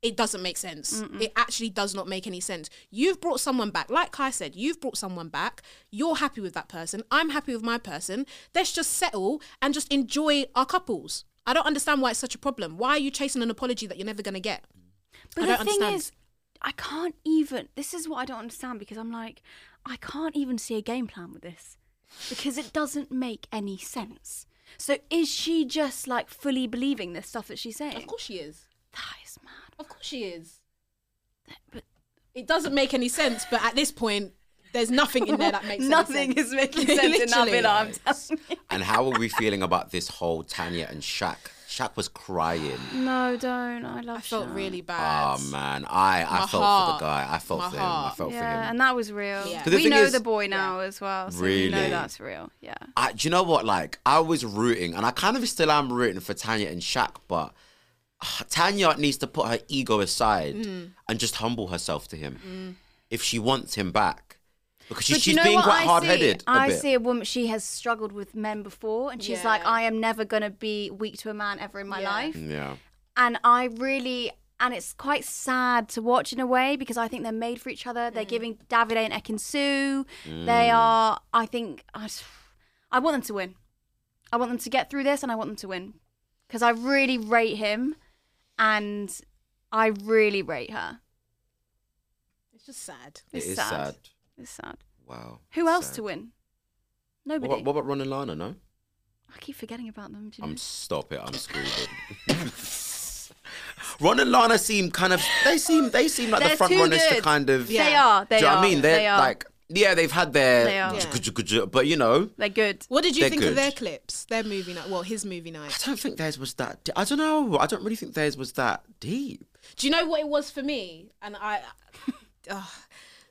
it doesn't make sense. It actually does not make any sense. You've brought someone back. Like Kai said, you've brought someone back. You're happy with that person. I'm happy with my person. Let's just settle and just enjoy our couples. I don't understand why it's such a problem. Why are you chasing an apology that you're never going to get?
But
I
the
don't
thing
understand.
is, I can't even. This is what I don't understand because I'm like, I can't even see a game plan with this because it doesn't make any sense. So is she just like fully believing this stuff that she's saying?
Of course she is.
That is mad.
Of course she is.
But
It doesn't make any sense, but at this point, there's nothing in there that makes any
nothing
sense.
is making [laughs] sense in that
Literally.
villa. I'm telling you.
And how are we feeling about this whole Tanya and Shaq? Shaq was crying.
No, don't. I love.
I felt
Shaq.
really bad.
Oh man, I I
My
felt for the guy. I felt
My
for him. I
heart.
felt for
Yeah,
him.
and that was real.
Yeah.
'Cause the
We
thing
know
is-
the boy now as well, so we know
Really?
that's real. Yeah.
I, do you know what? Like, I was rooting, and I kind of still am rooting for Tanya and Shaq, but ah, Tanya needs to put her ego aside
Mm.
and just humble herself to him if she wants him back, because she,
But
she's
you know
being
what
quite
I
hard
see?
headed.
I see a woman. She has struggled with men before, and she's like, "I am never gonna be weak to a man ever in my
Yeah.
life."
Yeah.
And I really, and it's quite sad to watch in a way because I think they're made for each other. They're mm. giving Davide and Ekin-Su. Mm. They are. I think. I, I want them to win. I want them to get through this, and I want them to win because I really rate him, and I really rate her.
It's just sad.
It
It's
is
sad.
sad.
It's sad.
Wow.
Who else
Sad.
to win?
What
Nobody.
about, what about Ron and Lana? No.
I keep forgetting about them. Do you know?
I'm stop it. I'm screwed. [laughs] Ron and Lana seem kind of. They seem. They seem like the
They're
front
too
runners to kind of. Yeah.
They are. They
do you know
are.
what I mean? They're
they are.
like. Yeah, they've had their.
They are.
But you know,
They're good.
What did you
They're
think
good.
of their clips? Their movie night. Well, his movie night.
I don't think theirs was that. de- I don't know. I don't really think theirs was that deep.
Do you know what it was for me? And I. [laughs] Ugh.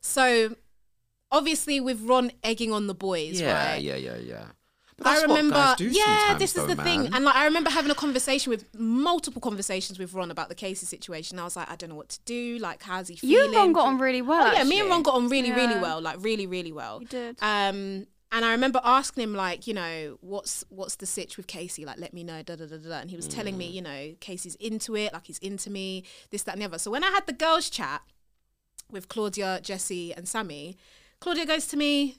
so, obviously, with Ron egging on the boys,
yeah,
right?
yeah, yeah, yeah. But
I
that's what
remember,
guys do
yeah, this is
though,
the thing, and like I remember having a conversation with multiple conversations with Ron about the Casey situation. I was like, I don't know what to do. Like, how's he
You and Ron got on really well.
Oh yeah, me and. Ron got on really, really well. Like really, really well.
You did.
Um, and I remember asking him like, you know, what's what's the sitch with Casey? Like, let me know. Da da da da. da. And he was telling
Mm.
me, you know, Casey's into it. Like he's into me. This, that, and the other. So when I had the girls' chat with Claudia, Jessie, and Samie, Claudia goes to me,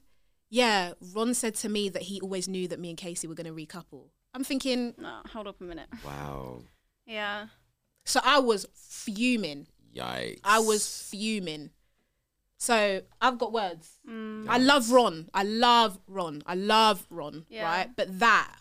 yeah, Ron said to me that he always knew that me and Casey were going to recouple. I'm thinking,
No, hold up a minute.
Wow.
Yeah.
so I was fuming.
Yikes.
I was fuming. So I've got words.
Mm.
I love Ron. I love Ron. I love Ron.
Yeah.
Right, but that,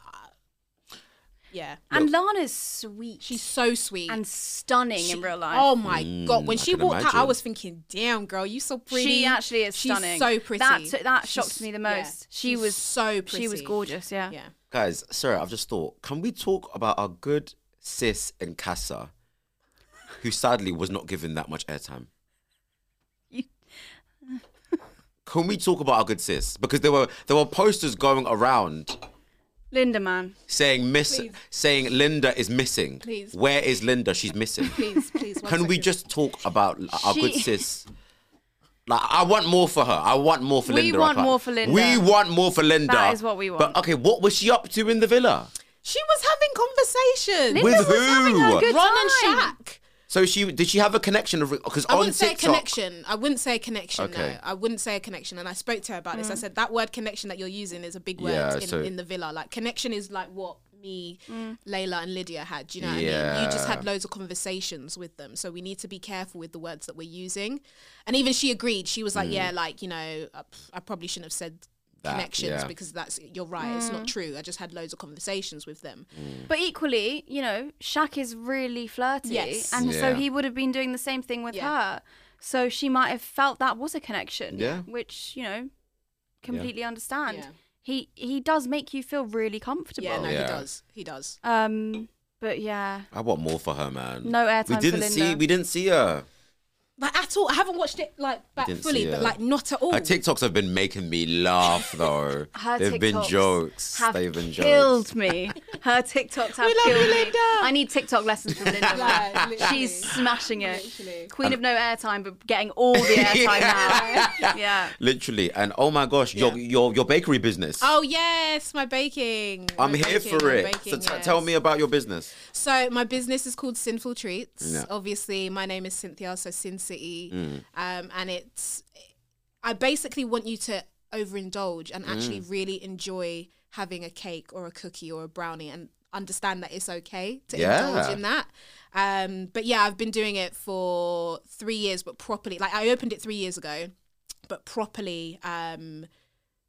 yeah,
And Lana's sweet.
she's so sweet
and stunning
She-
in real life.
Oh my god! When
Mm, I
she
can
walked out, I
imagine.
was thinking, "Damn, girl, you so pretty."
She actually is
She's
stunning.
so pretty.
That that
She's-
shocked me the
yeah,
most. she
she's
was
so pretty.
She was gorgeous. Yeah.
Yeah.
Guys, sorry, I've just thought. Can we talk about our good sis in Casa, who sadly was not given that much airtime? Can we talk about our good sis? Because there were there were posters going around
Linda, man.
saying miss
Please.
saying Linda is missing.
Please.
Where is Linda? She's missing.
Please, please. one
Can we just talk about our good sis? Like I want more for her. I want more for
We
Linda. I
want more for Linda.
We want more for Linda.
That is what we want.
But okay, what was she up to in the villa?
She was having conversations.
Linda
With
was having
who?
a good
Ron
time.
and Shaq.
So she did she have a connection of because
I
on
wouldn't say a
TikTok
connection. I wouldn't say a connection.
Okay.
No, I wouldn't say a connection. And I spoke to her about this. I said that word connection that you're using is a big word
Yeah,
in,
so-
in the villa. Like connection is like what me, Layla, and Lydia had. Do you know what I
Yeah.
mean? You just had loads of conversations with them. So we need to be careful with the words that we're using. And even she agreed. She was like,
Mm.
"Yeah, like you know, I, I probably shouldn't have said."
That,
connections
yeah.
because that's you're right. It's not true. I just had loads of conversations with them.
But equally, you know, Shaq is really flirty,
Yes.
and so he would have been doing the same thing with
Yeah.
her. So she might have felt that was a connection.
Yeah.
which you know, completely understand.
Yeah.
He he does make you feel really comfortable.
Yeah, no,
Yeah.
he does. He does.
Um, but yeah,
I want more for her, man.
No airtime
We didn't see.
Linda.
We didn't see her.
Like at all. I haven't watched it like back
didn't
fully,
see
but like not at all.
Her TikToks have been making me laugh, though. [laughs]
her
They've been
TikToks
jokes.
Have
They've been
killed
jokes.
me. Her TikToks [laughs] have
We love
killed
you,
me.
Linda.
I need TikTok lessons from Linda. [laughs]
Like, literally.
She's smashing it.
Literally.
Queen of no airtime, but getting all the airtime now. Yeah.
Literally, and oh my gosh, your your your bakery business.
Oh yes, my baking.
I'm
My
here
baking,
for
my
it.
baking,
so t-
yes.
tell me about your business.
So my business is called Sinful Treats.
Yeah.
Obviously, my name is Cynthia, so Sin City,
Mm.
um, and it's. I basically want you to overindulge and actually
Mm.
really enjoy having a cake or a cookie or a brownie, and understand that it's okay to
Yeah.
indulge in that. Um, but yeah, I've been doing it for three years, but properly. Like I opened it three years ago, but properly. Um,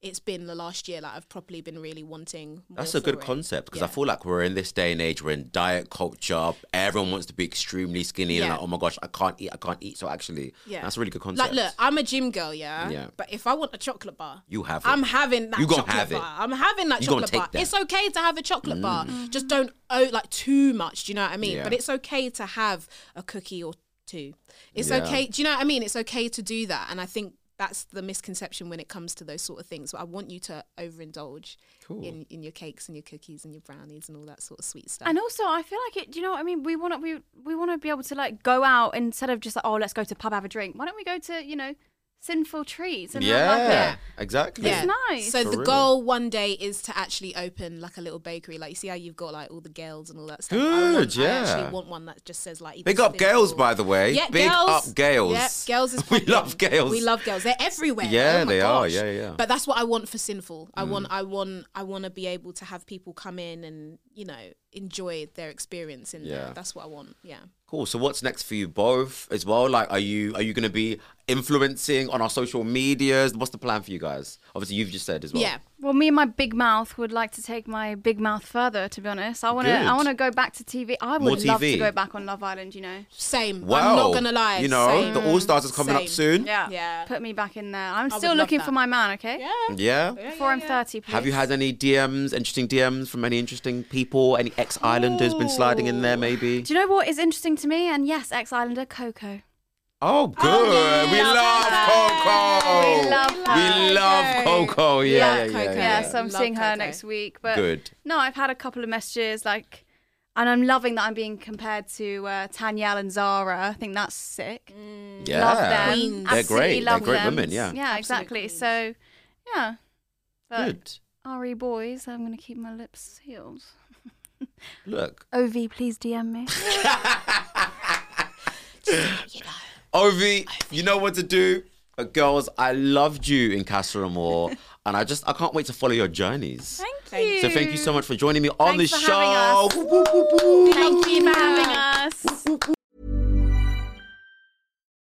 it's been the last year like I've properly been really wanting. More
That's a good
it.
concept because I feel like we're in this day and age. We're in diet culture. Everyone wants to be extremely skinny, and like, oh my gosh, I can't eat. I can't eat. So actually,
Yeah.
that's a really good concept.
Like, look, I'm a gym girl, yeah.
Yeah.
But if I want a chocolate bar,
You have it.
I'm having that
You gonna
chocolate
have it.
bar. I'm having that
You
chocolate bar.
that. Mm.
It's okay to have a chocolate bar. Just don't owe like too much. Do you know what I mean?
Yeah.
But it's okay to have a cookie or two. It's
Yeah.
okay. Do you know what I mean? It's okay to do that. And I think that's the misconception when it comes to those sort of things. But I want you to overindulge
Cool.
in, in your cakes and your cookies and your brownies and all that sort of sweet stuff.
And also, I feel like it. Do you know what I mean? We want to we we want to be able to like go out instead of just like oh let's go to pub have a drink. Why don't we go to you know sinful treats and have like
yeah,
a,
exactly.
It's nice.
So
For
the
real.
goal one day is to actually open like a little bakery. Like you see how you've got like all the girls and all that stuff. I want,
Good,
I
yeah.
actually want one that just says like.
Big up
Simple-
Gail's, by the way.
Yeah,
Big
girls.
up Gail's.
Yep, girls is [laughs]
we love Gail's.
We love girls. They're everywhere.
Yeah,
Oh my
they are. Yeah, yeah.
But that's what I want for sinful. I
Mm.
want, I want, I want to be able to have people come in and you know enjoy their experience in
Yeah.
there. That's what I want. Yeah.
Cool. So what's next for you both as well? Like, are you are you going to be influencing on our social medias? What's the plan for you guys? Obviously, you've just said as well.
Yeah.
Well, me and my big mouth would like to take my big mouth further. To be honest, I want to.
Good.
I want to go back to TV. I
More
would love
TV.
to go back on Love Island. You know.
Same.
Wow.
I'm not gonna lie.
You know,
Same.
the All Stars is coming up soon.
Yeah.
Yeah.
Put me back in there. I'm
I
still looking for my man. Okay.
Yeah.
Yeah.
Before I'm 30, please.
Have you had any DMs, interesting DMs from any interesting people? Any ex Islanders been sliding in there, maybe?
Do you know what is interesting to me? And yes, ex Islander Coco.
Oh, good. we
love
love Coco.
We love her.
We love Coco. Yeah, yeah, yeah,
Coco.
yeah.
Yeah, so I'm
Love
seeing her
Coco.
next week. But
Good.
no, I've had a couple of messages like, and I'm loving that I'm being compared to uh, Tanyel and Zara. I think that's sick.
Yeah.
Love them.
Queens.
They're
Absolutely
great.
Love
They're great
them.
women, yeah.
Yeah,
Absolute
exactly.
queens.
So, yeah. But
Good.
RE boys, I'm going to keep my lips sealed. [laughs]
Look.
OV, please DM me. [laughs] [laughs]
Ovie, you know what to do. But girls, I loved you in Casa Amor, [laughs] and I just I can't wait to follow your journeys.
Thank you.
So thank you so much for joining me on
Thanks
the
for
show.
us.
Woo, woo, woo, woo.
Thank you for having us.